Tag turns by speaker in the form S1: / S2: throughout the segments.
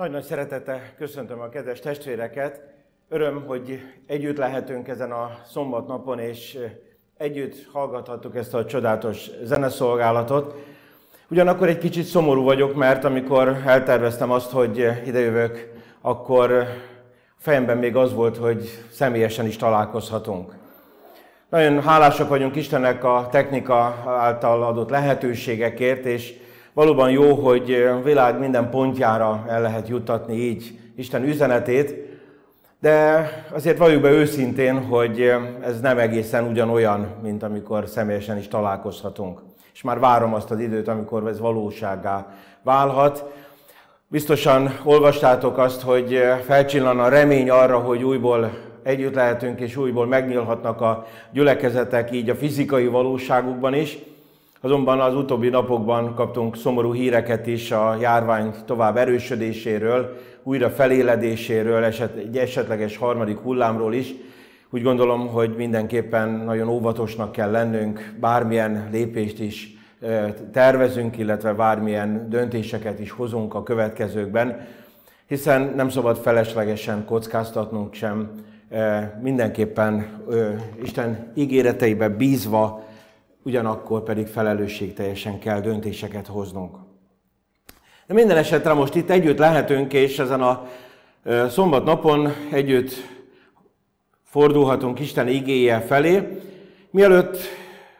S1: Nagy-nagy szeretettel köszöntöm a kedves testvéreket. Öröm, hogy együtt lehetünk ezen a szombatnapon, és együtt hallgathattuk ezt a csodálatos zeneszolgálatot. Ugyanakkor egy kicsit szomorú vagyok, mert amikor elterveztem azt, hogy idejövök, akkor fejemben még az volt, hogy személyesen is találkozhatunk. Nagyon hálásak vagyunk Istennek a technika által adott lehetőségekért, és Valóban jó, hogy a világ minden pontjára el lehet juttatni így Isten üzenetét, de azért valljuk be őszintén, hogy ez nem egészen ugyanolyan, mint amikor személyesen is találkozhatunk. És már várom azt az időt, amikor ez valóságá válhat. Biztosan olvastátok azt, hogy felcsillan a remény arra, hogy újból együtt lehetünk, és újból megnyílhatnak a gyülekezetek így a fizikai valóságukban is. Azonban az utóbbi napokban kaptunk szomorú híreket is a járvány tovább erősödéséről, újra feléledéséről, eset, egy esetleges harmadik hullámról is. Úgy gondolom, hogy mindenképpen nagyon óvatosnak kell lennünk, bármilyen lépést is tervezünk, illetve bármilyen döntéseket is hozunk a következőkben, hiszen nem szabad feleslegesen kockáztatnunk sem, mindenképpen Isten ígéreteibe bízva ugyanakkor pedig felelősségteljesen kell döntéseket hoznunk. De minden esetre most itt együtt lehetünk, és ezen a szombat napon együtt fordulhatunk Isten igéje felé. Mielőtt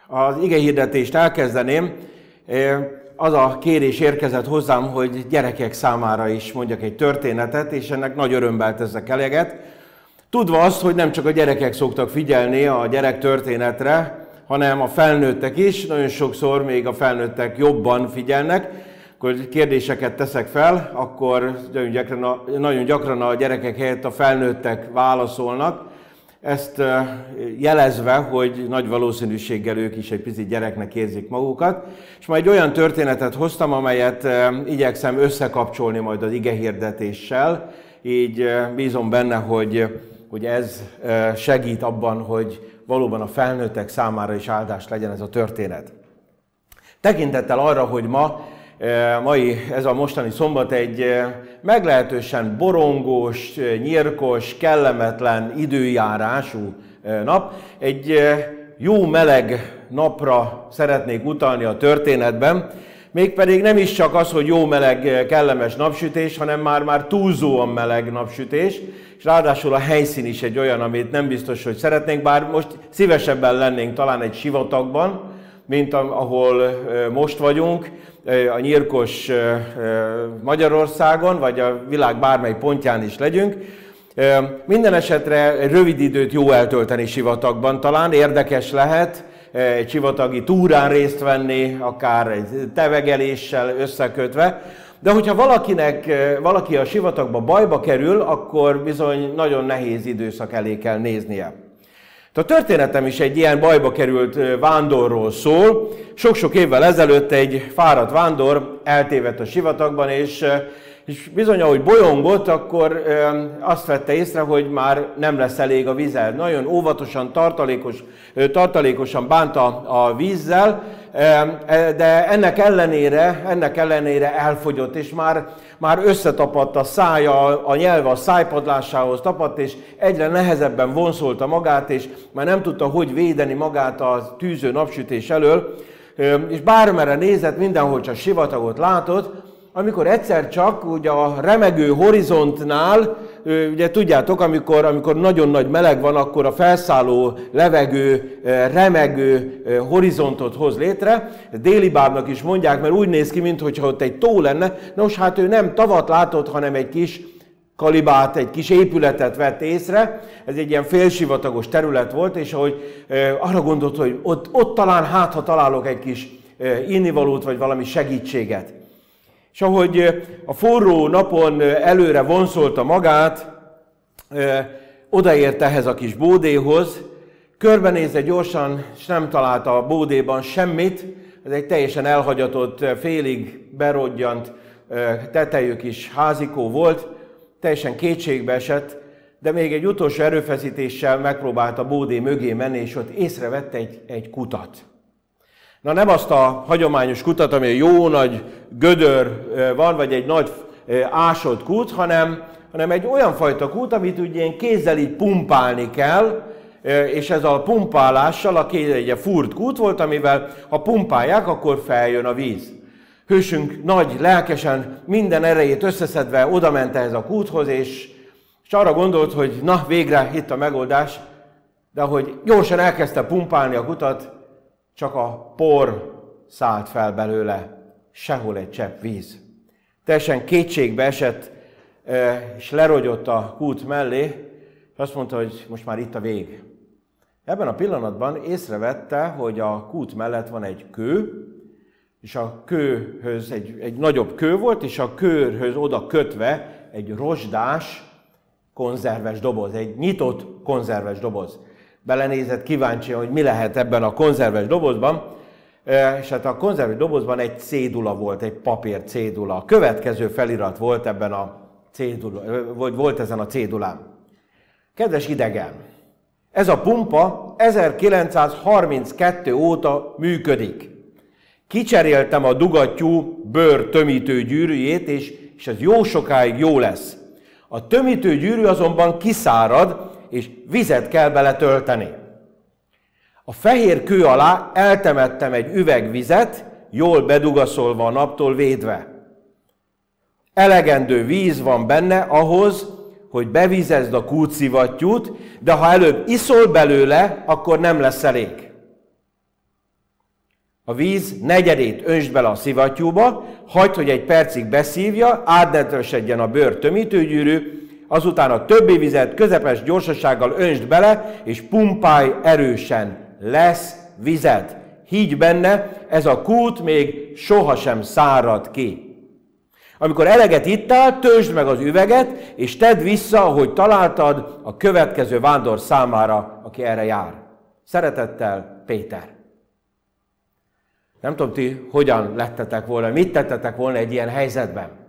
S1: az hirdetést elkezdeném, az a kérés érkezett hozzám, hogy gyerekek számára is mondjak egy történetet, és ennek nagy örömmel teszek eleget. Tudva azt, hogy nem csak a gyerekek szoktak figyelni a gyerek történetre, hanem a felnőttek is, nagyon sokszor még a felnőttek jobban figyelnek, akkor kérdéseket teszek fel, akkor nagyon gyakran a, nagyon gyakran a gyerekek helyett a felnőttek válaszolnak, ezt jelezve, hogy nagy valószínűséggel ők is egy picit gyereknek érzik magukat. És majd egy olyan történetet hoztam, amelyet igyekszem összekapcsolni majd az ige hirdetéssel, így bízom benne, hogy, hogy ez segít abban, hogy valóban a felnőttek számára is áldás legyen ez a történet. Tekintettel arra, hogy ma, eh, mai, ez a mostani szombat egy eh, meglehetősen borongós, eh, nyírkos, kellemetlen időjárású nap, egy jó meleg napra szeretnék utalni a történetben, mégpedig nem is csak az, hogy jó meleg, kellemes napsütés, hanem már-már túlzóan meleg napsütés, és ráadásul a helyszín is egy olyan, amit nem biztos, hogy szeretnénk, bár most szívesebben lennénk talán egy sivatagban, mint ahol most vagyunk, a nyírkos Magyarországon, vagy a világ bármely pontján is legyünk. Minden esetre rövid időt jó eltölteni sivatagban, talán érdekes lehet, egy sivatagi túrán részt venni, akár egy tevegeléssel összekötve, de hogyha valakinek, valaki a sivatagba bajba kerül, akkor bizony nagyon nehéz időszak elé kell néznie. A történetem is egy ilyen bajba került vándorról szól. Sok-sok évvel ezelőtt egy fáradt vándor eltévedt a sivatagban, és és bizony, ahogy bolyongott, akkor azt vette észre, hogy már nem lesz elég a vízzel. Nagyon óvatosan, tartalékos, tartalékosan bánta a vízzel, de ennek ellenére, ennek ellenére elfogyott, és már, már összetapadt a szája, a nyelve a szájpadlásához tapadt, és egyre nehezebben vonszolta magát, és már nem tudta, hogy védeni magát a tűző napsütés elől, és bármere nézett, mindenhol csak sivatagot látott, amikor egyszer csak ugye a remegő horizontnál, ugye tudjátok, amikor, amikor nagyon nagy meleg van, akkor a felszálló levegő remegő horizontot hoz létre. Déli bábnak is mondják, mert úgy néz ki, mintha ott egy tó lenne. Nos, hát ő nem tavat látott, hanem egy kis kalibát, egy kis épületet vett észre. Ez egy ilyen félsivatagos terület volt, és ahogy arra gondolt, hogy ott, ott talán hát, ha találok egy kis innivalót, vagy valami segítséget. És ahogy a forró napon előre vonszolta magát, odaért ehhez a kis bódéhoz, körbenézze gyorsan, és nem találta a bódéban semmit, ez egy teljesen elhagyatott, félig berodjant tetejű kis házikó volt, teljesen kétségbe esett, de még egy utolsó erőfeszítéssel megpróbált a bódé mögé menni, és ott észrevette egy, egy kutat. Na nem azt a hagyományos kutat, ami jó nagy gödör van, vagy egy nagy ásott kút, hanem, hanem egy olyan fajta kút, amit ugye kézzel így pumpálni kell, és ez a pumpálással a kéz egy furt kút volt, amivel ha pumpálják, akkor feljön a víz. Hősünk nagy, lelkesen, minden erejét összeszedve oda ment ehhez a kúthoz, és, és arra gondolt, hogy na, végre itt a megoldás, de hogy gyorsan elkezdte pumpálni a kutat, csak a por szállt fel belőle, sehol egy csepp víz. Teljesen kétségbe esett, és lerogyott a kút mellé, és azt mondta, hogy most már itt a vég. Ebben a pillanatban észrevette, hogy a kút mellett van egy kő, és a kőhöz egy, egy nagyobb kő volt, és a kőhöz oda kötve egy rozsdás konzerves doboz, egy nyitott konzerves doboz. Belenézett kíváncsi, hogy mi lehet ebben a konzerves dobozban, és hát a konzerves dobozban egy cédula volt, egy papír cédula. A következő felirat volt ebben a cédula, vagy volt ezen a cédulán. Kedves idegen, ez a pumpa 1932 óta működik. Kicseréltem a dugattyú bőr tömítő gyűrűjét, és, és ez jó sokáig jó lesz. A tömítő gyűrű azonban kiszárad, és vizet kell bele tölteni. A fehér kő alá eltemettem egy üveg vizet, jól bedugaszolva a naptól védve. Elegendő víz van benne ahhoz, hogy bevizezd a kútszivattyút, de ha előbb iszol belőle, akkor nem lesz elég. A víz negyedét önsd bele a szivattyúba, hagyd, hogy egy percig beszívja, átnetösedjen a bőr tömítőgyűrű, azután a többi vizet közepes gyorsasággal önsd bele, és pumpálj erősen. Lesz vized. Higgy benne, ez a kút még sohasem szárad ki. Amikor eleget ittál, töltsd meg az üveget, és tedd vissza, ahogy találtad a következő vándor számára, aki erre jár. Szeretettel, Péter. Nem tudom, ti hogyan lettetek volna, mit tettetek volna egy ilyen helyzetben.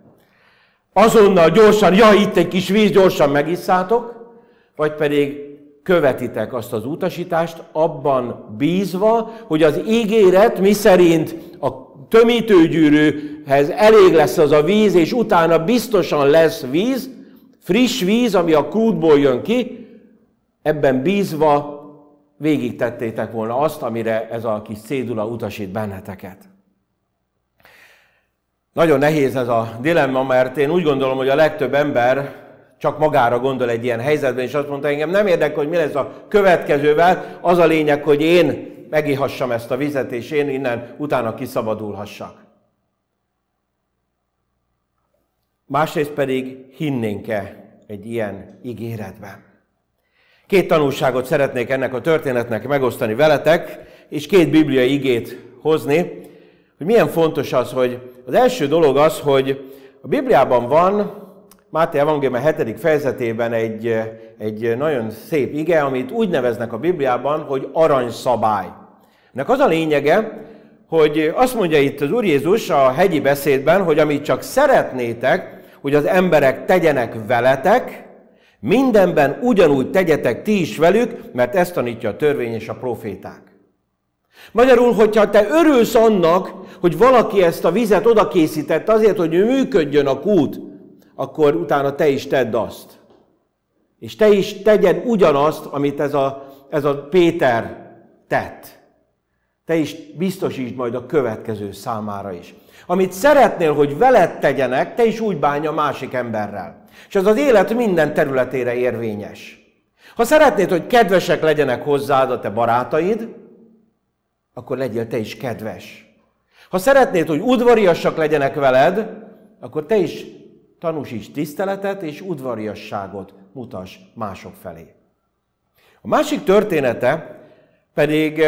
S1: Azonnal gyorsan, ja, itt egy kis víz, gyorsan megisszátok, vagy pedig követitek azt az utasítást, abban bízva, hogy az ígéret, mi szerint a tömítőgyűrűhez elég lesz az a víz, és utána biztosan lesz víz, friss víz, ami a kútból jön ki, ebben bízva végig tettétek volna azt, amire ez a kis cédula utasít benneteket. Nagyon nehéz ez a dilemma, mert én úgy gondolom, hogy a legtöbb ember csak magára gondol egy ilyen helyzetben, és azt mondta, engem nem érdekel, hogy mi lesz a következővel, az a lényeg, hogy én megihassam ezt a vizet, és én innen utána kiszabadulhassak. Másrészt pedig hinnénk-e egy ilyen ígéretben? Két tanulságot szeretnék ennek a történetnek megosztani veletek, és két bibliai igét hozni, hogy milyen fontos az, hogy az első dolog az, hogy a Bibliában van, Máté Evangélium 7. fejezetében egy, egy nagyon szép ige, amit úgy neveznek a Bibliában, hogy aranyszabály. Ennek az a lényege, hogy azt mondja itt az Úr Jézus a hegyi beszédben, hogy amit csak szeretnétek, hogy az emberek tegyenek veletek, Mindenben ugyanúgy tegyetek ti is velük, mert ezt tanítja a törvény és a proféták. Magyarul, hogyha te örülsz annak, hogy valaki ezt a vizet oda készített azért, hogy működjön a kút, akkor utána te is tedd azt. És te is tegyed ugyanazt, amit ez a, ez a Péter tett. Te is biztosítsd majd a következő számára is. Amit szeretnél, hogy veled tegyenek, te is úgy bánja a másik emberrel. És ez az élet minden területére érvényes. Ha szeretnéd, hogy kedvesek legyenek hozzád a te barátaid, akkor legyél te is kedves. Ha szeretnéd, hogy udvariasak legyenek veled, akkor te is tanúsíts tiszteletet és udvariasságot mutass mások felé. A másik története pedig,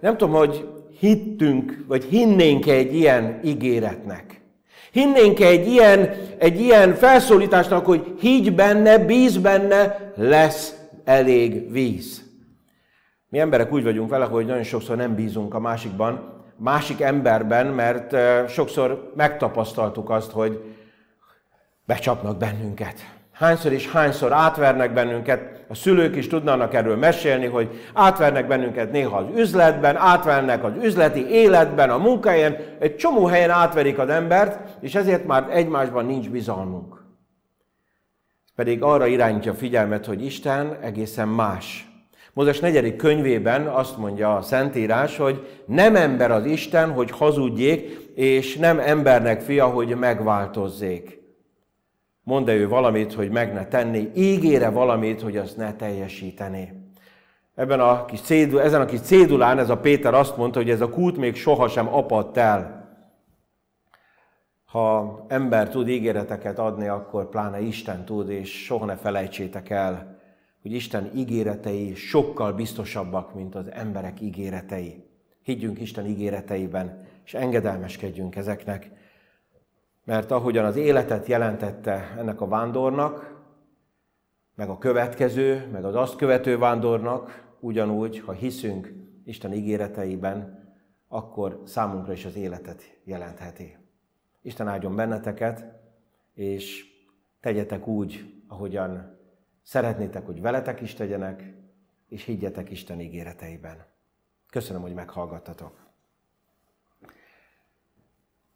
S1: nem tudom, hogy hittünk, vagy hinnénk -e egy ilyen ígéretnek. Hinnénk -e egy ilyen, egy ilyen felszólításnak, hogy higgy benne, bíz benne, lesz elég víz. Mi emberek úgy vagyunk vele, hogy nagyon sokszor nem bízunk a másikban, másik emberben, mert sokszor megtapasztaltuk azt, hogy becsapnak bennünket. Hányszor és hányszor átvernek bennünket, a szülők is tudnának erről mesélni, hogy átvernek bennünket néha az üzletben, átvernek az üzleti életben, a munkahelyen, egy csomó helyen átverik az embert, és ezért már egymásban nincs bizalmunk. Pedig arra irányítja a figyelmet, hogy Isten egészen más. Mózes negyedik könyvében azt mondja a Szentírás, hogy nem ember az Isten, hogy hazudjék, és nem embernek fia, hogy megváltozzék. Mond-e ő valamit, hogy meg ne tenni, ígére valamit, hogy azt ne teljesítené. Ebben a kis cédul, ezen a kis cédulán ez a Péter azt mondta, hogy ez a kút még sohasem apadt el. Ha ember tud ígéreteket adni, akkor pláne Isten tud, és soha ne felejtsétek el, hogy Isten ígéretei sokkal biztosabbak, mint az emberek ígéretei. Higgyünk Isten ígéreteiben, és engedelmeskedjünk ezeknek. Mert ahogyan az életet jelentette ennek a vándornak, meg a következő, meg az azt követő vándornak, ugyanúgy, ha hiszünk Isten ígéreteiben, akkor számunkra is az életet jelentheti. Isten áldjon benneteket, és tegyetek úgy, ahogyan szeretnétek, hogy veletek is tegyenek, és higgyetek Isten ígéreteiben. Köszönöm, hogy meghallgattatok.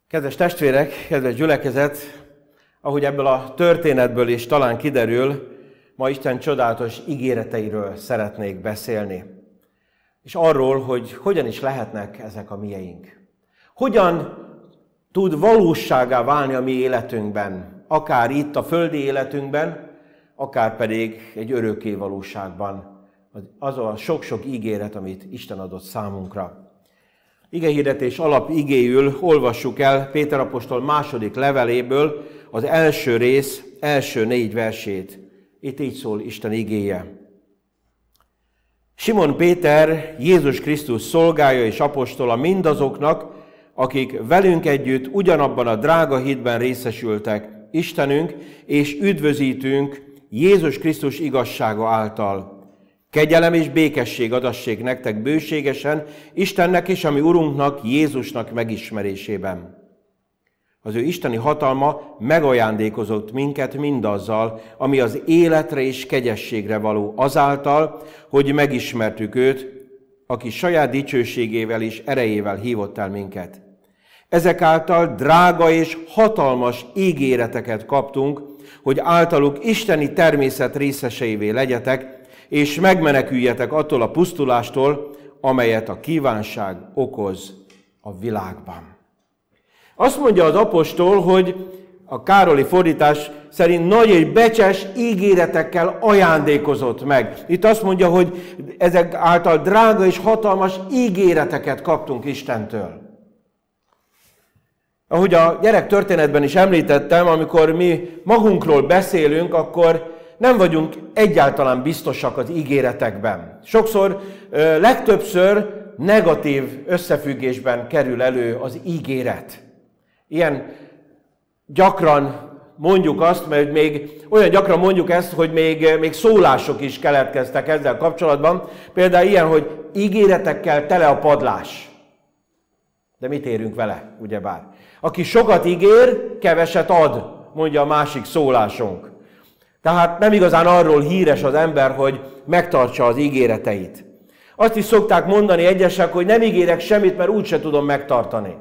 S1: Kedves testvérek, kedves gyülekezet, ahogy ebből a történetből is talán kiderül, ma Isten csodálatos ígéreteiről szeretnék beszélni. És arról, hogy hogyan is lehetnek ezek a mieink. Hogyan tud valóságá válni a mi életünkben, akár itt a földi életünkben, akár pedig egy örökké valóságban. Az a sok-sok ígéret, amit Isten adott számunkra. Igehirdetés alap igéül olvassuk el Péter apostol második leveléből az első rész, első négy versét. Itt így szól Isten igéje. Simon Péter, Jézus Krisztus szolgája és apostola mindazoknak, akik velünk együtt ugyanabban a drága hitben részesültek, Istenünk és üdvözítünk Jézus Krisztus igazsága által. Kegyelem és békesség adassék nektek bőségesen, Istennek és a mi Urunknak, Jézusnak megismerésében. Az ő isteni hatalma megajándékozott minket mindazzal, ami az életre és kegyességre való azáltal, hogy megismertük őt, aki saját dicsőségével és erejével hívott el minket. Ezek által drága és hatalmas ígéreteket kaptunk, hogy általuk isteni természet részeseivé legyetek, és megmeneküljetek attól a pusztulástól, amelyet a kívánság okoz a világban. Azt mondja az apostol, hogy a Károli fordítás szerint nagy és becses ígéretekkel ajándékozott meg. Itt azt mondja, hogy ezek által drága és hatalmas ígéreteket kaptunk Istentől. Ahogy a gyerek történetben is említettem, amikor mi magunkról beszélünk, akkor nem vagyunk egyáltalán biztosak az ígéretekben. Sokszor, legtöbbször negatív összefüggésben kerül elő az ígéret. Ilyen gyakran mondjuk azt, mert még olyan gyakran mondjuk ezt, hogy még, még szólások is keletkeztek ezzel kapcsolatban. Például ilyen, hogy ígéretekkel tele a padlás. De mit érünk vele, ugyebár? Aki sokat ígér, keveset ad, mondja a másik szólásunk. Tehát nem igazán arról híres az ember, hogy megtartsa az ígéreteit. Azt is szokták mondani egyesek, hogy nem ígérek semmit, mert úgyse tudom megtartani.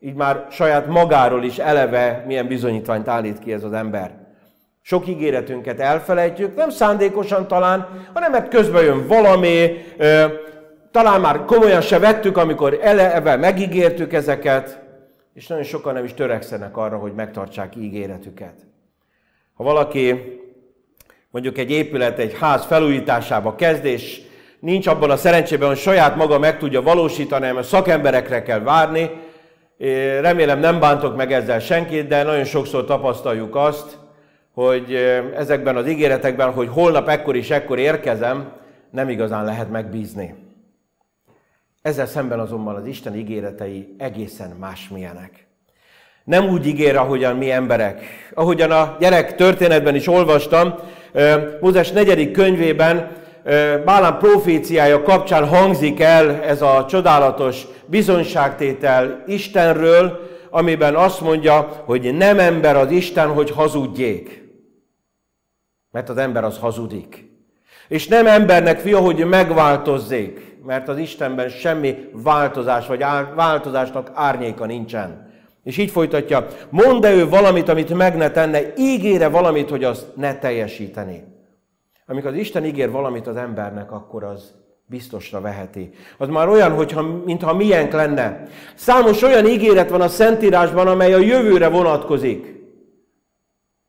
S1: Így már saját magáról is eleve milyen bizonyítványt állít ki ez az ember. Sok ígéretünket elfelejtjük, nem szándékosan talán, hanem mert közben jön valami, talán már komolyan se vettük, amikor eleve megígértük ezeket, és nagyon sokan nem is törekszenek arra, hogy megtartsák ígéretüket. Ha valaki mondjuk egy épület, egy ház felújításába kezd, és nincs abban a szerencsében, hogy saját maga meg tudja valósítani, hanem szakemberekre kell várni, remélem nem bántok meg ezzel senkit, de nagyon sokszor tapasztaljuk azt, hogy ezekben az ígéretekben, hogy holnap ekkor is ekkor érkezem, nem igazán lehet megbízni. Ezzel szemben azonban az Isten ígéretei egészen másmilyenek. Nem úgy ígér, ahogyan mi emberek. Ahogyan a gyerek történetben is olvastam, Mózes negyedik könyvében Bálám proféciája kapcsán hangzik el ez a csodálatos bizonyságtétel Istenről, amiben azt mondja, hogy nem ember az Isten, hogy hazudjék. mert az ember az hazudik. És nem embernek fia, hogy megváltozzék, mert az Istenben semmi változás, vagy változásnak árnyéka nincsen. És így folytatja, mondd ő valamit, amit meg ne tenne, ígére valamit, hogy azt ne teljesíteni. Amikor az Isten ígér valamit az embernek, akkor az biztosra veheti. Az már olyan, hogyha, mintha miénk lenne. Számos olyan ígéret van a Szentírásban, amely a jövőre vonatkozik.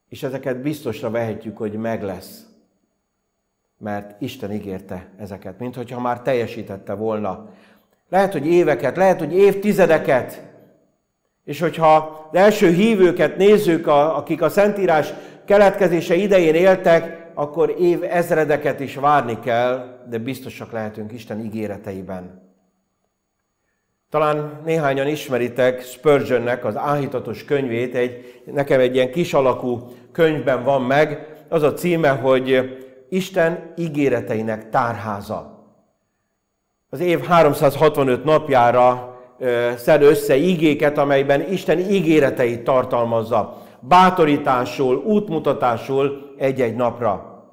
S1: És ezeket biztosra vehetjük, hogy meg lesz. Mert Isten ígérte ezeket, mint hogyha már teljesítette volna. Lehet, hogy éveket, lehet, hogy évtizedeket. És hogyha az első hívőket nézzük, akik a Szentírás keletkezése idején éltek, akkor év ezredeket is várni kell, de biztosak lehetünk Isten ígéreteiben. Talán néhányan ismeritek Spurgeonnek az áhítatos könyvét, egy, nekem egy ilyen kis alakú könyvben van meg, az a címe, hogy Isten ígéreteinek tárháza. Az év 365 napjára szed össze igéket, amelyben Isten ígéreteit tartalmazza, bátorításról, útmutatásról egy-egy napra.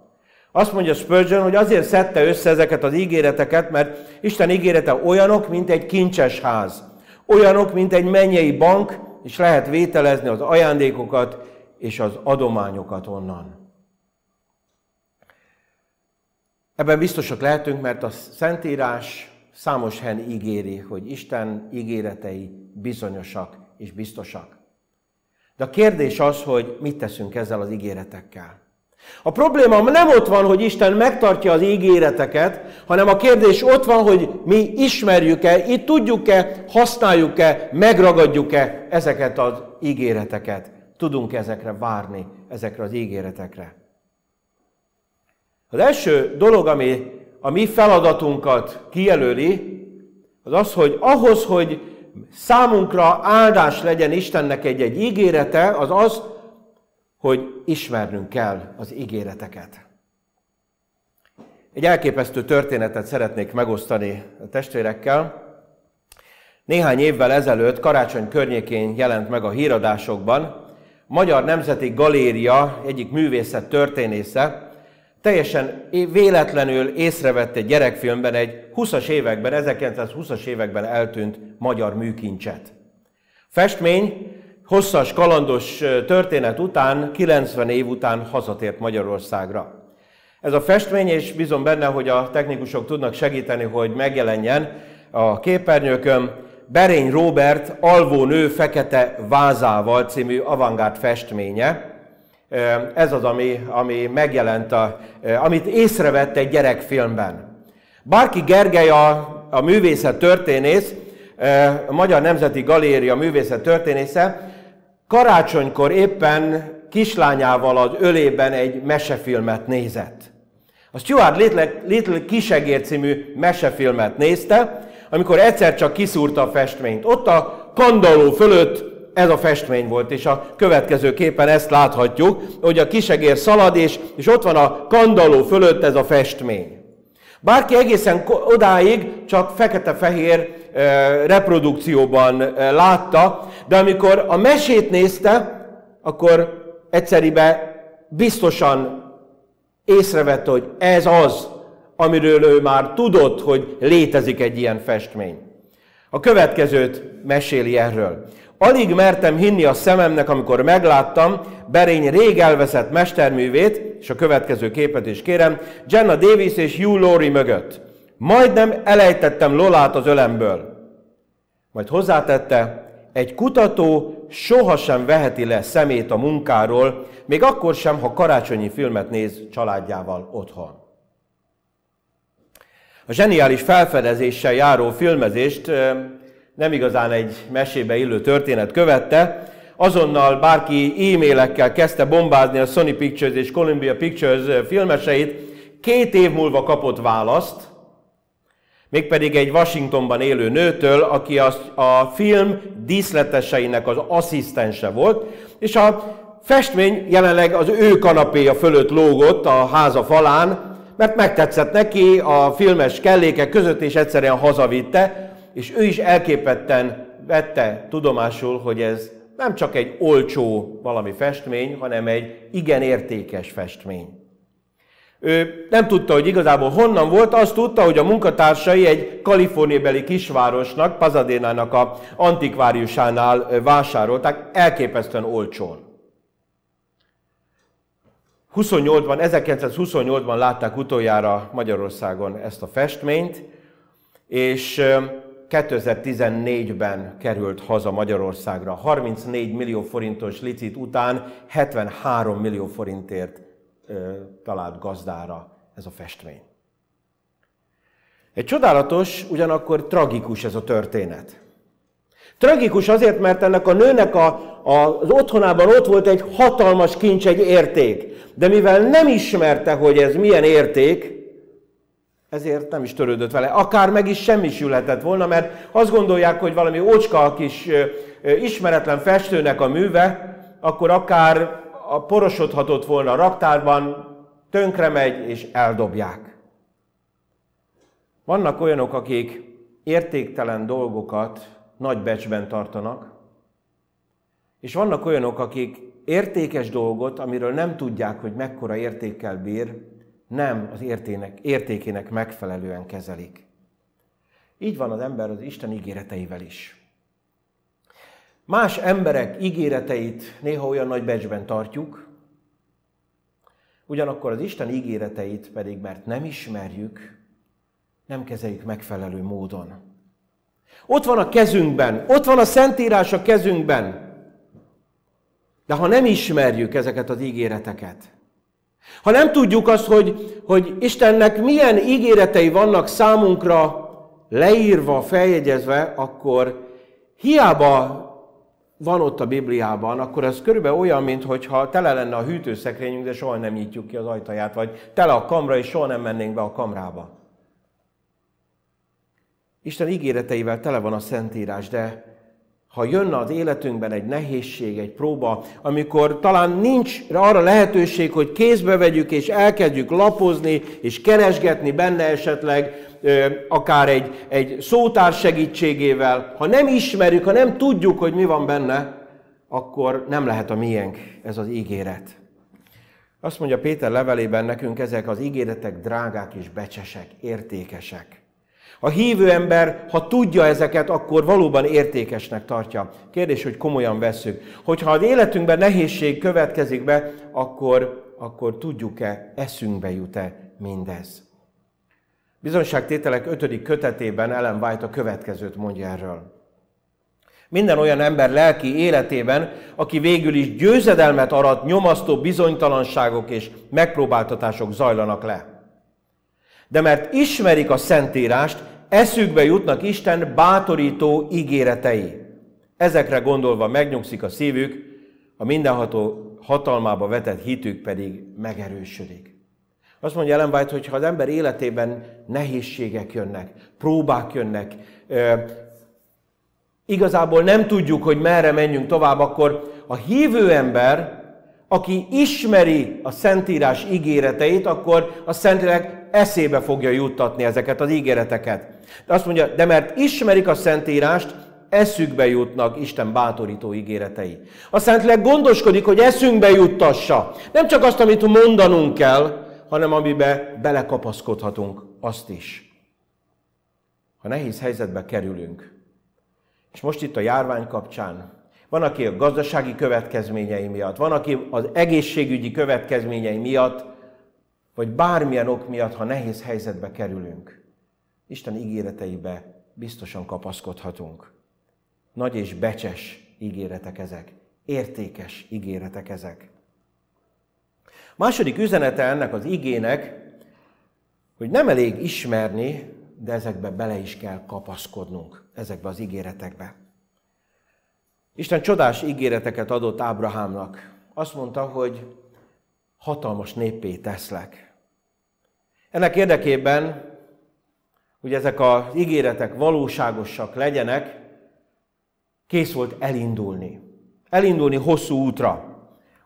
S1: Azt mondja Spurgeon, hogy azért szedte össze ezeket az ígéreteket, mert Isten ígérete olyanok, mint egy kincses ház. Olyanok, mint egy mennyei bank, és lehet vételezni az ajándékokat és az adományokat onnan. Ebben biztosak lehetünk, mert a Szentírás számos helyen ígéri, hogy Isten ígéretei bizonyosak és biztosak. De a kérdés az, hogy mit teszünk ezzel az ígéretekkel. A probléma nem ott van, hogy Isten megtartja az ígéreteket, hanem a kérdés ott van, hogy mi ismerjük-e, itt tudjuk-e, használjuk-e, megragadjuk-e ezeket az ígéreteket. Tudunk ezekre várni, ezekre az ígéretekre. Az első dolog, ami a mi feladatunkat kijelöli, az az, hogy ahhoz, hogy számunkra áldás legyen Istennek egy-egy ígérete, az az, hogy ismernünk kell az ígéreteket. Egy elképesztő történetet szeretnék megosztani a testvérekkel. Néhány évvel ezelőtt, karácsony környékén jelent meg a híradásokban, Magyar Nemzeti Galéria egyik művészet történésze teljesen véletlenül észrevett egy gyerekfilmben egy 20-as években, 1920-as években eltűnt magyar műkincset. Festmény hosszas, kalandos történet után, 90 év után hazatért Magyarországra. Ez a festmény, és bízom benne, hogy a technikusok tudnak segíteni, hogy megjelenjen a képernyőkön, Berény Robert Alvó nő fekete vázával című avantgárd festménye. Ez az, ami, ami megjelent, a, amit észrevett egy gyerekfilmben. Bárki Gergely a, a művészet történész, a Magyar Nemzeti Galéria művészet történésze, karácsonykor éppen kislányával az ölében egy mesefilmet nézett. A Stuart Little, Little Kisegér című mesefilmet nézte, amikor egyszer csak kiszúrta a festményt. Ott a kandalló fölött ez a festmény volt, és a következő képen ezt láthatjuk, hogy a kisegér szalad, és, és ott van a kandalló fölött ez a festmény. Bárki egészen odáig csak fekete-fehér reprodukcióban látta, de amikor a mesét nézte, akkor egyszeribe biztosan észrevette, hogy ez az, amiről ő már tudott, hogy létezik egy ilyen festmény. A következőt meséli erről. Alig mertem hinni a szememnek, amikor megláttam Berény rég elveszett mesterművét, és a következő képet is kérem, Jenna Davis és Hugh Laurie mögött. Majdnem elejtettem Lolát az ölemből. Majd hozzátette, egy kutató sohasem veheti le szemét a munkáról, még akkor sem, ha karácsonyi filmet néz családjával otthon. A zseniális felfedezéssel járó filmezést nem igazán egy mesébe illő történet követte, azonnal bárki e-mailekkel kezdte bombázni a Sony Pictures és Columbia Pictures filmeseit, két év múlva kapott választ, mégpedig egy Washingtonban élő nőtől, aki a, a film díszleteseinek az asszisztense volt, és a festmény jelenleg az ő kanapéja fölött lógott a háza falán, mert megtetszett neki a filmes kellékek között, és egyszerűen hazavitte, és ő is elképetten vette tudomásul, hogy ez nem csak egy olcsó valami festmény, hanem egy igen értékes festmény. Ő nem tudta, hogy igazából honnan volt, azt tudta, hogy a munkatársai egy kaliforniabeli kisvárosnak, Pazadénának a antikváriusánál vásárolták, elképesztően olcsón. 28-ban, 1928-ban látták utoljára Magyarországon ezt a festményt, és 2014-ben került haza Magyarországra. 34 millió forintos licit után 73 millió forintért talált gazdára ez a festmény. Egy csodálatos, ugyanakkor tragikus ez a történet. Tragikus azért, mert ennek a nőnek a, a, az otthonában ott volt egy hatalmas kincs, egy érték. De mivel nem ismerte, hogy ez milyen érték, ezért nem is törődött vele. Akár meg is semmisülhetett volna, mert azt gondolják, hogy valami ócska kis ismeretlen festőnek a műve, akkor akár a porosodhatott volna a raktárban, tönkre megy és eldobják. Vannak olyanok, akik értéktelen dolgokat nagy becsben tartanak, és vannak olyanok, akik értékes dolgot, amiről nem tudják, hogy mekkora értékkel bír, nem az értének, értékének megfelelően kezelik. Így van az ember az Isten ígéreteivel is. Más emberek ígéreteit néha olyan nagy becsben tartjuk, ugyanakkor az Isten ígéreteit pedig, mert nem ismerjük, nem kezeljük megfelelő módon. Ott van a kezünkben, ott van a Szentírás a kezünkben. De ha nem ismerjük ezeket az ígéreteket, ha nem tudjuk azt, hogy, hogy Istennek milyen ígéretei vannak számunkra leírva, feljegyezve, akkor hiába van ott a Bibliában, akkor ez körülbelül olyan, mintha tele lenne a hűtőszekrényünk, de soha nem nyitjuk ki az ajtaját, vagy tele a kamra, és soha nem mennénk be a kamrába. Isten ígéreteivel tele van a Szentírás, de ha jönne az életünkben egy nehézség, egy próba, amikor talán nincs arra lehetőség, hogy kézbe vegyük és elkezdjük lapozni és keresgetni benne esetleg, akár egy, egy szótár segítségével, ha nem ismerjük, ha nem tudjuk, hogy mi van benne, akkor nem lehet a miénk ez az ígéret. Azt mondja Péter levelében nekünk, ezek az ígéretek drágák és becsesek, értékesek. A hívő ember, ha tudja ezeket, akkor valóban értékesnek tartja. Kérdés, hogy komolyan vesszük. Hogyha az életünkben nehézség következik be, akkor, akkor tudjuk-e, eszünkbe jut-e mindez. Bizonyságtételek 5. kötetében Ellen White a következőt mondja erről. Minden olyan ember lelki életében, aki végül is győzedelmet arat, nyomasztó bizonytalanságok és megpróbáltatások zajlanak le. De mert ismerik a Szentírást, eszükbe jutnak Isten bátorító ígéretei. Ezekre gondolva megnyugszik a szívük, a mindenható hatalmába vetett hitük pedig megerősödik. Azt mondja Ellen White, hogy ha az ember életében nehézségek jönnek, próbák jönnek, igazából nem tudjuk, hogy merre menjünk tovább, akkor a hívő ember, aki ismeri a Szentírás ígéreteit, akkor a Szentírás eszébe fogja juttatni ezeket az ígéreteket. De azt mondja, de mert ismerik a Szentírást, eszükbe jutnak Isten bátorító ígéretei. A Szentlélek gondoskodik, hogy eszünkbe juttassa. Nem csak azt, amit mondanunk kell, hanem amibe belekapaszkodhatunk, azt is. Ha nehéz helyzetbe kerülünk, és most itt a járvány kapcsán, van, aki a gazdasági következményei miatt, van, aki az egészségügyi következményei miatt, vagy bármilyen ok miatt, ha nehéz helyzetbe kerülünk, Isten ígéreteibe biztosan kapaszkodhatunk. Nagy és becses ígéretek ezek, értékes ígéretek ezek. Második üzenete ennek az igének, hogy nem elég ismerni, de ezekbe bele is kell kapaszkodnunk, ezekbe az ígéretekbe. Isten csodás ígéreteket adott Ábrahámnak. Azt mondta, hogy hatalmas néppé teszlek. Ennek érdekében, hogy ezek az ígéretek valóságosak legyenek, kész volt elindulni. Elindulni hosszú útra.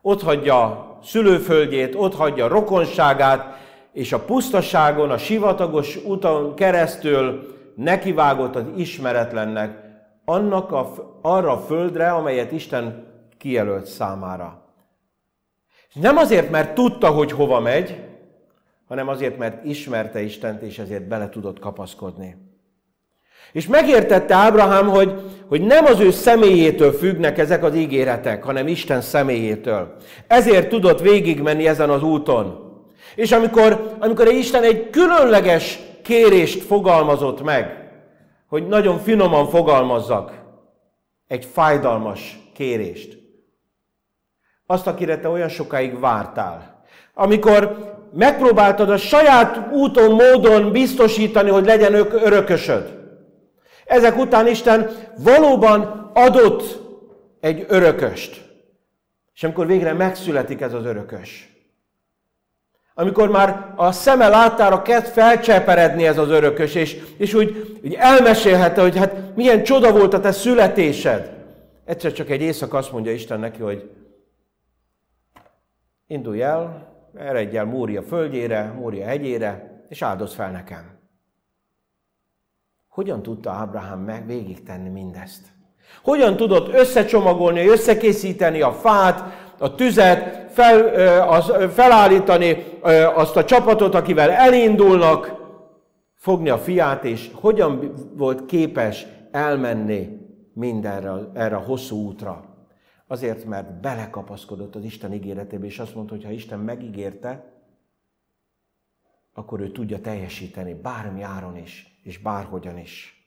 S1: Ott hagyja szülőföldjét, ott hagyja rokonságát, és a pusztaságon, a sivatagos úton keresztül nekivágott az ismeretlennek, annak a, arra a földre, amelyet Isten kijelölt számára. Nem azért, mert tudta, hogy hova megy, hanem azért, mert ismerte Istent, és ezért bele tudott kapaszkodni. És megértette Ábrahám, hogy, hogy nem az ő személyétől függnek ezek az ígéretek, hanem Isten személyétől. Ezért tudott végigmenni ezen az úton. És amikor, amikor Isten egy különleges kérést fogalmazott meg, hogy nagyon finoman fogalmazzak, egy fájdalmas kérést. Azt, akire te olyan sokáig vártál. Amikor megpróbáltad a saját úton, módon biztosítani, hogy legyen örökösöd. Ezek után Isten valóban adott egy örököst. És amikor végre megszületik ez az örökös, amikor már a szeme láttára kezd felcseperedni ez az örökös, és, és úgy, úgy elmesélhette, hogy hát milyen csoda volt a te születésed. Egyszer csak egy éjszak azt mondja Isten neki, hogy indulj el, eredj el Mória földjére, Mória hegyére, és áldoz fel nekem. Hogyan tudta Ábrahám meg végig tenni mindezt? Hogyan tudott összecsomagolni, összekészíteni a fát, a tüzet, fel, az, felállítani azt a csapatot, akivel elindulnak, fogni a fiát, és hogyan volt képes elmenni mindenre, erre a hosszú útra. Azért, mert belekapaszkodott az Isten ígéretébe, és azt mondta, hogy ha Isten megígérte, akkor ő tudja teljesíteni bármi áron is, és bárhogyan is.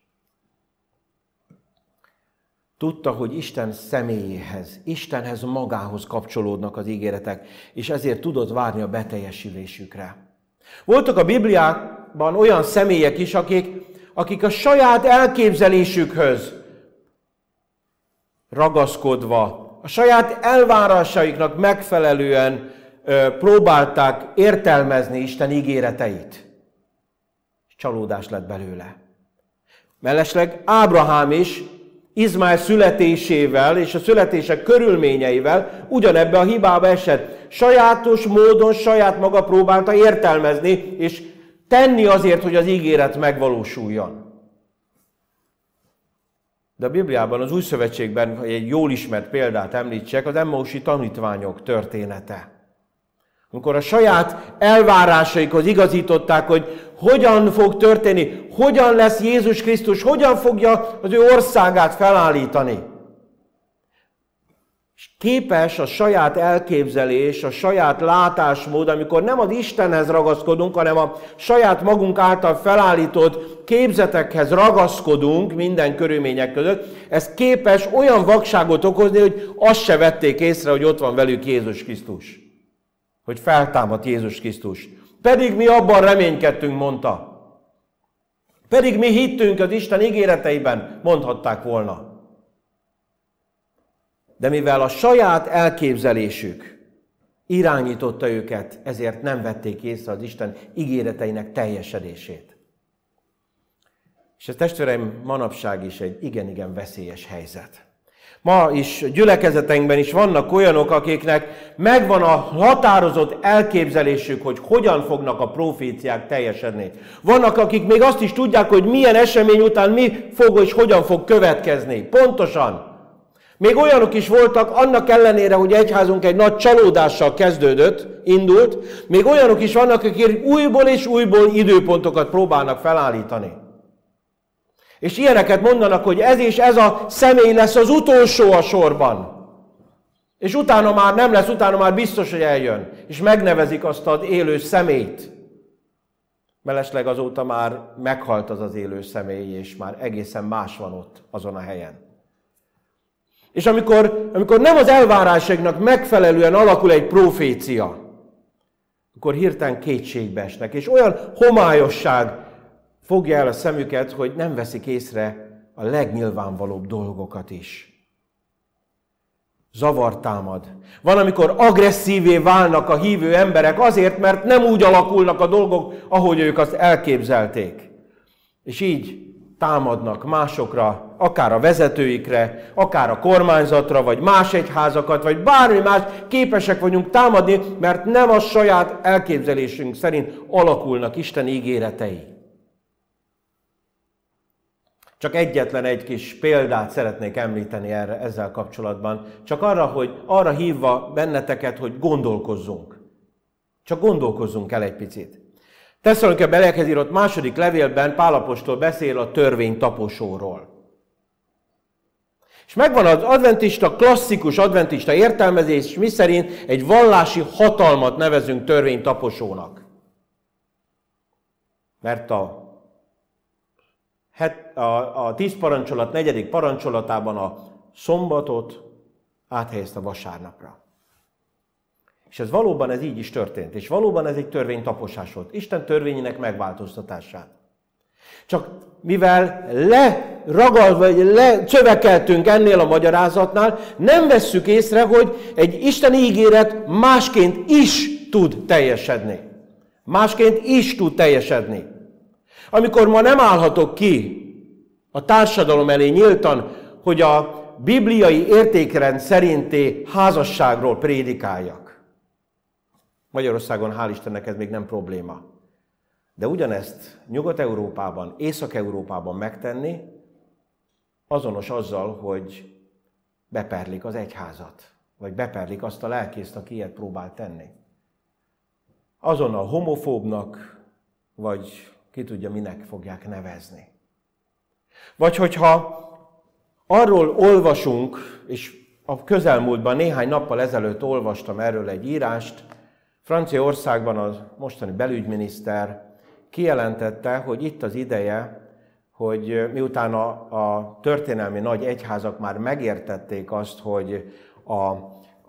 S1: Tudta, hogy Isten személyéhez, Istenhez magához kapcsolódnak az ígéretek, és ezért tudott várni a beteljesülésükre. Voltak a Bibliában olyan személyek is, akik, akik a saját elképzelésükhöz ragaszkodva, a saját elvárásaiknak megfelelően ö, próbálták értelmezni Isten ígéreteit. Csalódás lett belőle. Mellesleg Ábrahám is Izmael születésével és a születések körülményeivel ugyanebbe a hibába esett. Sajátos módon saját maga próbálta értelmezni és tenni azért, hogy az ígéret megvalósuljon. De a Bibliában, az Új Szövetségben egy jól ismert példát említsek, az Emmausi tanítványok története. Amikor a saját elvárásaikhoz igazították, hogy hogyan fog történni, hogyan lesz Jézus Krisztus, hogyan fogja az ő országát felállítani. És képes a saját elképzelés, a saját látásmód, amikor nem az Istenhez ragaszkodunk, hanem a saját magunk által felállított képzetekhez ragaszkodunk minden körülmények között, ez képes olyan vakságot okozni, hogy azt se vették észre, hogy ott van velük Jézus Krisztus hogy feltámadt Jézus Krisztus. Pedig mi abban reménykedtünk, mondta. Pedig mi hittünk az Isten ígéreteiben, mondhatták volna. De mivel a saját elképzelésük irányította őket, ezért nem vették észre az Isten ígéreteinek teljesedését. És ez testvéreim manapság is egy igen-igen veszélyes helyzet. Ma is gyülekezeteinkben is vannak olyanok, akiknek megvan a határozott elképzelésük, hogy hogyan fognak a proféciák teljesedni. Vannak, akik még azt is tudják, hogy milyen esemény után mi fog és hogyan fog következni. Pontosan. Még olyanok is voltak, annak ellenére, hogy egyházunk egy nagy csalódással kezdődött, indult, még olyanok is vannak, akik újból és újból időpontokat próbálnak felállítani. És ilyeneket mondanak, hogy ez és ez a személy lesz az utolsó a sorban. És utána már nem lesz, utána már biztos, hogy eljön. És megnevezik azt az élő szemét. Mellesleg azóta már meghalt az az élő személy, és már egészen más van ott azon a helyen. És amikor, amikor nem az elvárásainknak megfelelően alakul egy profécia, akkor hirtelen kétségbe esnek, és olyan homályosság fogja el a szemüket, hogy nem veszik észre a legnyilvánvalóbb dolgokat is. Zavar támad. Van, amikor agresszívé válnak a hívő emberek azért, mert nem úgy alakulnak a dolgok, ahogy ők azt elképzelték. És így támadnak másokra, akár a vezetőikre, akár a kormányzatra, vagy más egyházakat, vagy bármi más, képesek vagyunk támadni, mert nem a saját elképzelésünk szerint alakulnak Isten ígéretei. Csak egyetlen egy kis példát szeretnék említeni erre, ezzel kapcsolatban. Csak arra, hogy arra hívva benneteket, hogy gondolkozzunk. Csak gondolkozzunk el egy picit. Tesszalonike belekhez írott második levélben Pálapostól beszél a törvény taposóról. És megvan az adventista, klasszikus adventista értelmezés, mi szerint egy vallási hatalmat nevezünk törvénytaposónak. Mert a, a, a tíz parancsolat negyedik parancsolatában a szombatot áthelyezte vasárnapra. És ez valóban ez így is történt. És valóban ez egy törvénytaposás volt. Isten törvényének megváltoztatását. Csak mivel leragad, vagy lecsövekeltünk ennél a magyarázatnál, nem vesszük észre, hogy egy Isten ígéret másként is tud teljesedni. Másként is tud teljesedni. Amikor ma nem állhatok ki a társadalom elé nyíltan, hogy a bibliai értékrend szerinti házasságról prédikáljak. Magyarországon hál' Istennek ez még nem probléma. De ugyanezt Nyugat-Európában, Észak-Európában megtenni, azonos azzal, hogy beperlik az egyházat, vagy beperlik azt a lelkészt, aki ilyet próbál tenni. Azonnal homofóbnak, vagy ki tudja, minek fogják nevezni. Vagy hogyha arról olvasunk, és a közelmúltban néhány nappal ezelőtt olvastam erről egy írást, Franciaországban a mostani belügyminiszter kijelentette, hogy itt az ideje, hogy miután a, a történelmi nagy egyházak már megértették azt, hogy a,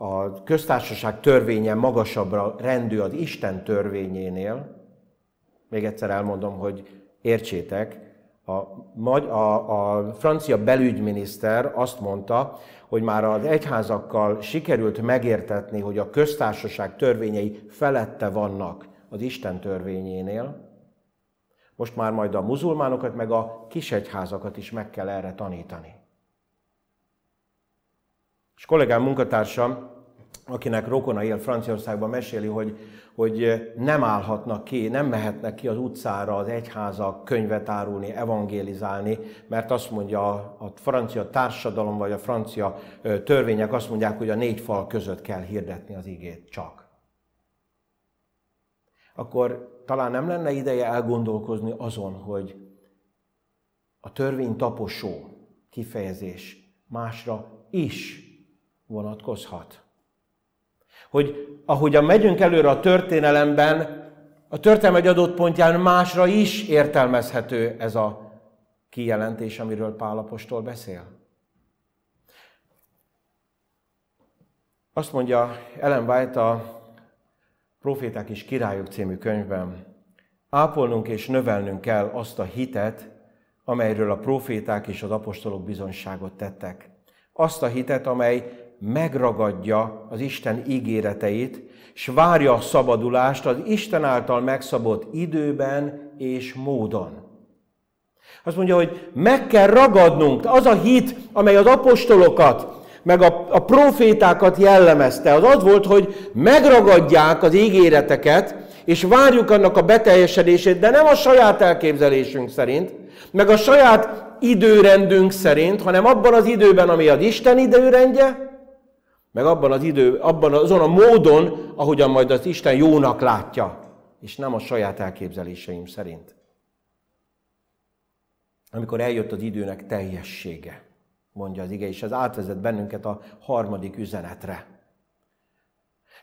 S1: a köztársaság törvénye magasabbra rendű az Isten törvényénél, még egyszer elmondom, hogy értsétek, a, a, a francia belügyminiszter azt mondta, hogy már az egyházakkal sikerült megértetni, hogy a köztársaság törvényei felette vannak az Isten törvényénél, most már majd a muzulmánokat, meg a kisegyházakat is meg kell erre tanítani. És kollégám munkatársam, akinek rokona él Franciaországban, meséli, hogy, hogy nem állhatnak ki, nem mehetnek ki az utcára az egyházak könyvet árulni, evangélizálni, mert azt mondja a francia társadalom, vagy a francia törvények azt mondják, hogy a négy fal között kell hirdetni az igét csak. Akkor talán nem lenne ideje elgondolkozni azon, hogy a törvény taposó kifejezés másra is vonatkozhat. Hogy ahogyan megyünk előre a történelemben, a történelem egy adott pontján másra is értelmezhető ez a kijelentés, amiről Pálapostól beszél. Azt mondja Ellen White a Proféták és Királyok című könyvben. Ápolnunk és növelnünk kell azt a hitet, amelyről a proféták és az apostolok bizonyságot tettek. Azt a hitet, amely megragadja az Isten ígéreteit, és várja a szabadulást az Isten által megszabott időben és módon. Azt mondja, hogy meg kell ragadnunk, az a hit, amely az apostolokat, meg a, a profétákat jellemezte, az az volt, hogy megragadják az ígéreteket, és várjuk annak a beteljesedését, de nem a saját elképzelésünk szerint, meg a saját időrendünk szerint, hanem abban az időben, ami az Isten időrendje, meg abban az idő, abban azon a módon, ahogyan majd az Isten jónak látja, és nem a saját elképzeléseim szerint. Amikor eljött az időnek teljessége mondja az ige, és ez átvezet bennünket a harmadik üzenetre.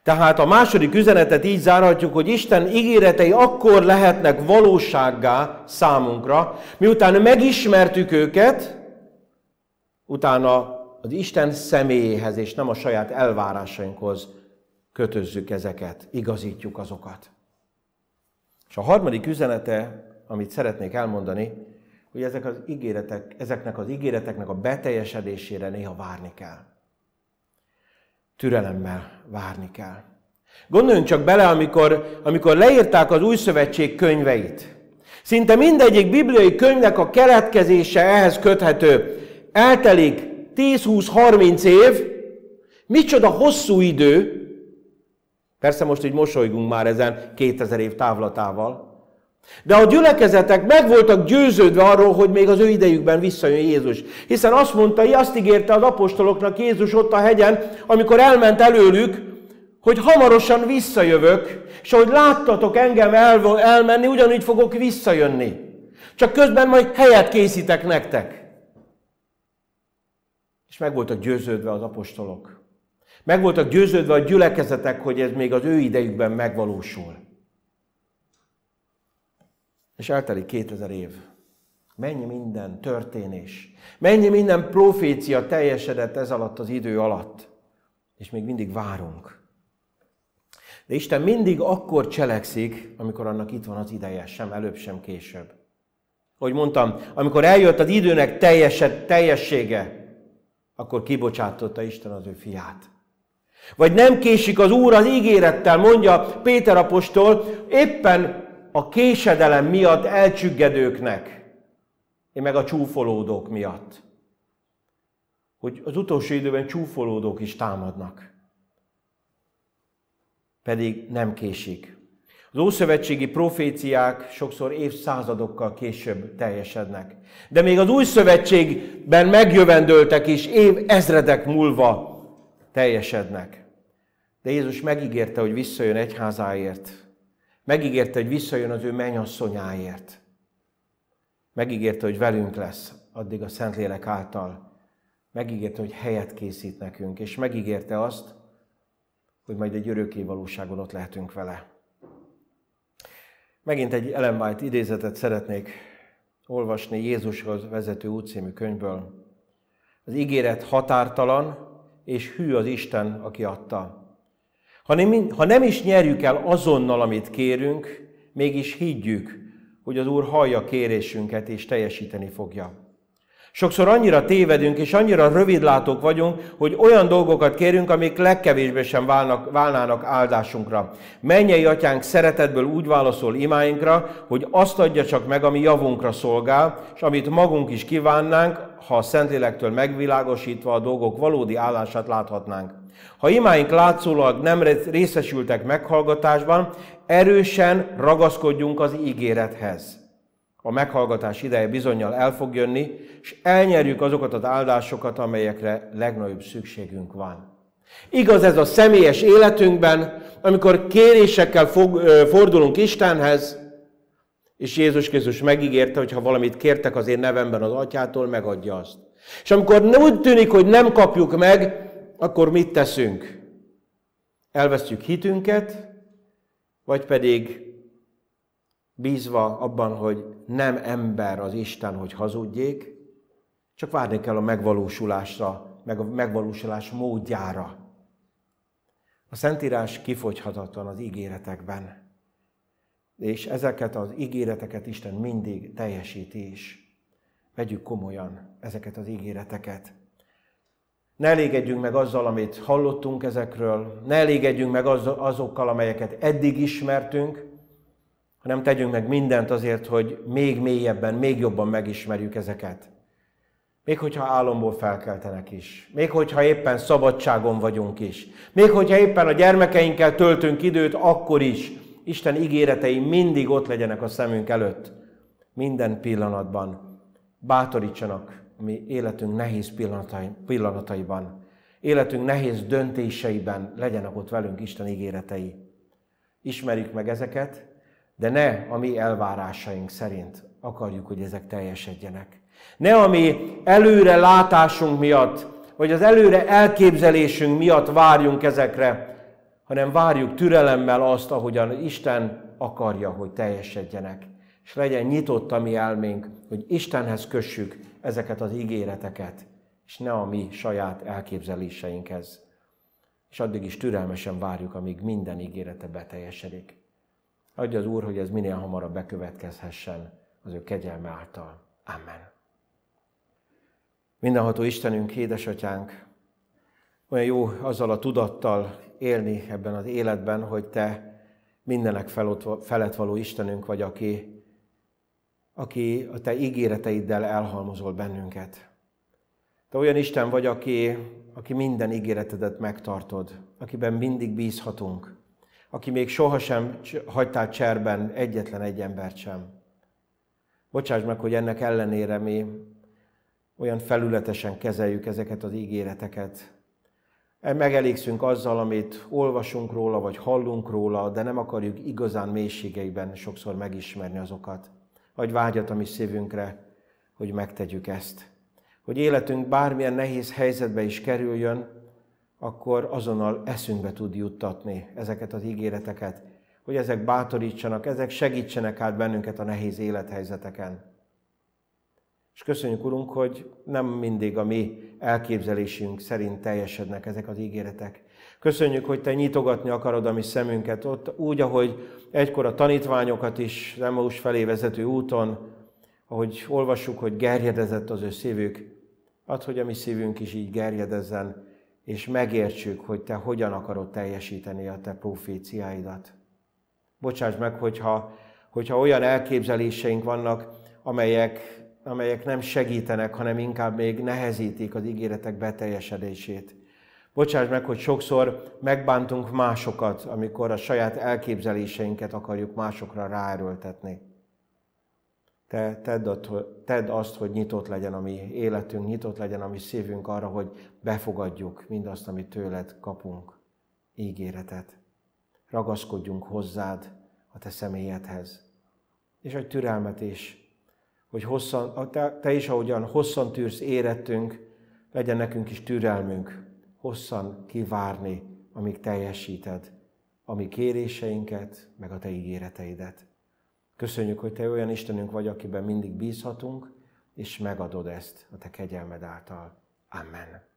S1: Tehát a második üzenetet így zárhatjuk, hogy Isten ígéretei akkor lehetnek valósággá számunkra, miután megismertük őket, utána az Isten személyéhez és nem a saját elvárásainkhoz kötözzük ezeket, igazítjuk azokat. És a harmadik üzenete, amit szeretnék elmondani, hogy ezek az ígéretek, ezeknek az ígéreteknek a beteljesedésére néha várni kell. Türelemmel várni kell. Gondoljunk csak bele, amikor, amikor leírták az új szövetség könyveit. Szinte mindegyik bibliai könyvnek a keletkezése ehhez köthető. Eltelik 10-20-30 év, micsoda hosszú idő, persze most így mosolygunk már ezen 2000 év távlatával, de a gyülekezetek meg voltak győződve arról, hogy még az ő idejükben visszajön Jézus. Hiszen azt mondta, azt ígérte az apostoloknak Jézus ott a hegyen, amikor elment előlük, hogy hamarosan visszajövök, és ahogy láttatok engem el, elmenni, ugyanúgy fogok visszajönni. Csak közben majd helyet készítek nektek. És meg voltak győződve az apostolok. Meg voltak győződve a gyülekezetek, hogy ez még az ő idejükben megvalósul. És eltelik 2000 év. Mennyi minden történés, mennyi minden profécia teljesedett ez alatt az idő alatt. És még mindig várunk. De Isten mindig akkor cselekszik, amikor annak itt van az ideje, sem előbb, sem később. Ahogy mondtam, amikor eljött az időnek teljesed, teljessége, akkor kibocsátotta Isten az ő fiát. Vagy nem késik az Úr az ígérettel, mondja Péter apostol, éppen a késedelem miatt elcsüggedőknek, én meg a csúfolódók miatt. Hogy az utolsó időben csúfolódók is támadnak. Pedig nem késik. Az ószövetségi proféciák sokszor évszázadokkal később teljesednek. De még az új szövetségben megjövendöltek is év ezredek múlva teljesednek. De Jézus megígérte, hogy visszajön egyházáért. Megígérte, hogy visszajön az ő mennyasszonyáért. Megígérte, hogy velünk lesz addig a Szentlélek által. Megígérte, hogy helyet készít nekünk, és megígérte azt, hogy majd egy örökké valóságon ott lehetünk vele. Megint egy Ellen White idézetet szeretnék olvasni Jézushoz vezető útcímű könyvből. Az ígéret határtalan, és hű az Isten, aki adta. Ha nem, ha nem is nyerjük el azonnal, amit kérünk, mégis higgyük, hogy az Úr hallja kérésünket és teljesíteni fogja. Sokszor annyira tévedünk, és annyira rövidlátók vagyunk, hogy olyan dolgokat kérünk, amik legkevésbé sem válnak, válnának áldásunkra. Mennyei atyánk szeretetből úgy válaszol imáinkra, hogy azt adja csak meg, ami javunkra szolgál, és amit magunk is kívánnánk, ha a Szentlélektől megvilágosítva a dolgok valódi állását láthatnánk. Ha imáink látszólag nem részesültek meghallgatásban, erősen ragaszkodjunk az ígérethez a meghallgatás ideje bizonyal el fog jönni, és elnyerjük azokat az áldásokat, amelyekre legnagyobb szükségünk van. Igaz ez a személyes életünkben, amikor kérésekkel fordulunk Istenhez, és Jézus Krisztus megígérte, hogy ha valamit kértek az én nevemben az atyától, megadja azt. És amikor úgy tűnik, hogy nem kapjuk meg, akkor mit teszünk? Elvesztjük hitünket, vagy pedig bízva abban, hogy nem ember az Isten, hogy hazudjék, csak várni kell a megvalósulásra, meg a megvalósulás módjára. A Szentírás kifogyhatatlan az ígéretekben, és ezeket az ígéreteket Isten mindig teljesíti is. Vegyük komolyan ezeket az ígéreteket. Ne elégedjünk meg azzal, amit hallottunk ezekről, ne elégedjünk meg azokkal, amelyeket eddig ismertünk, hanem tegyünk meg mindent azért, hogy még mélyebben, még jobban megismerjük ezeket. Még hogyha álomból felkeltenek is. Még hogyha éppen szabadságon vagyunk is. Még hogyha éppen a gyermekeinkkel töltünk időt, akkor is. Isten ígéretei mindig ott legyenek a szemünk előtt. Minden pillanatban. Bátorítsanak mi életünk nehéz pillanataiban. Életünk nehéz döntéseiben legyenek ott velünk Isten ígéretei. Ismerjük meg ezeket, de ne a mi elvárásaink szerint akarjuk, hogy ezek teljesedjenek. Ne a mi előre látásunk miatt, vagy az előre elképzelésünk miatt várjunk ezekre, hanem várjuk türelemmel azt, ahogyan Isten akarja, hogy teljesedjenek. És legyen nyitott a mi elménk, hogy Istenhez kössük ezeket az ígéreteket, és ne a mi saját elképzeléseinkhez. És addig is türelmesen várjuk, amíg minden ígérete beteljesedik. Adja az Úr, hogy ez minél hamarabb bekövetkezhessen az ő kegyelme által. Amen. Mindenható Istenünk, édesatyánk, olyan jó azzal a tudattal élni ebben az életben, hogy Te mindenek felett való Istenünk vagy, aki, aki a Te ígéreteiddel elhalmozol bennünket. Te olyan Isten vagy, aki, aki minden ígéretedet megtartod, akiben mindig bízhatunk, aki még sohasem hagytál cserben egyetlen egy embert sem. Bocsáss meg, hogy ennek ellenére mi olyan felületesen kezeljük ezeket az ígéreteket. megelégszünk azzal, amit olvasunk róla, vagy hallunk róla, de nem akarjuk igazán mélységeiben sokszor megismerni azokat. Vagy vágyat a mi szívünkre, hogy megtegyük ezt. Hogy életünk bármilyen nehéz helyzetbe is kerüljön, akkor azonnal eszünkbe tud juttatni ezeket az ígéreteket, hogy ezek bátorítsanak, ezek segítsenek át bennünket a nehéz élethelyzeteken. És köszönjük, Urunk, hogy nem mindig a mi elképzelésünk szerint teljesednek ezek az ígéretek. Köszönjük, hogy Te nyitogatni akarod a mi szemünket ott, úgy, ahogy egykor a tanítványokat is Emmaus felé vezető úton, ahogy olvassuk, hogy gerjedezett az ő szívük, ad, hogy a mi szívünk is így gerjedezzen, és megértsük, hogy Te hogyan akarod teljesíteni a Te proféciáidat. Bocsáss meg, hogyha, hogyha olyan elképzeléseink vannak, amelyek amelyek nem segítenek, hanem inkább még nehezítik az ígéretek beteljesedését. Bocsáss meg, hogy sokszor megbántunk másokat, amikor a saját elképzeléseinket akarjuk másokra ráerőltetni. Te tedd, tedd azt, hogy nyitott legyen a mi életünk, nyitott legyen a mi szívünk arra, hogy befogadjuk mindazt, amit tőled kapunk, ígéretet. Ragaszkodjunk hozzád, a te személyedhez. És egy türelmet is hogy hosszan, te, te is, ahogyan hosszan tűrsz érettünk, legyen nekünk is türelmünk, hosszan kivárni, amíg teljesíted a mi kéréseinket, meg a te ígéreteidet. Köszönjük, hogy te olyan Istenünk vagy, akiben mindig bízhatunk, és megadod ezt a te kegyelmed által. Amen.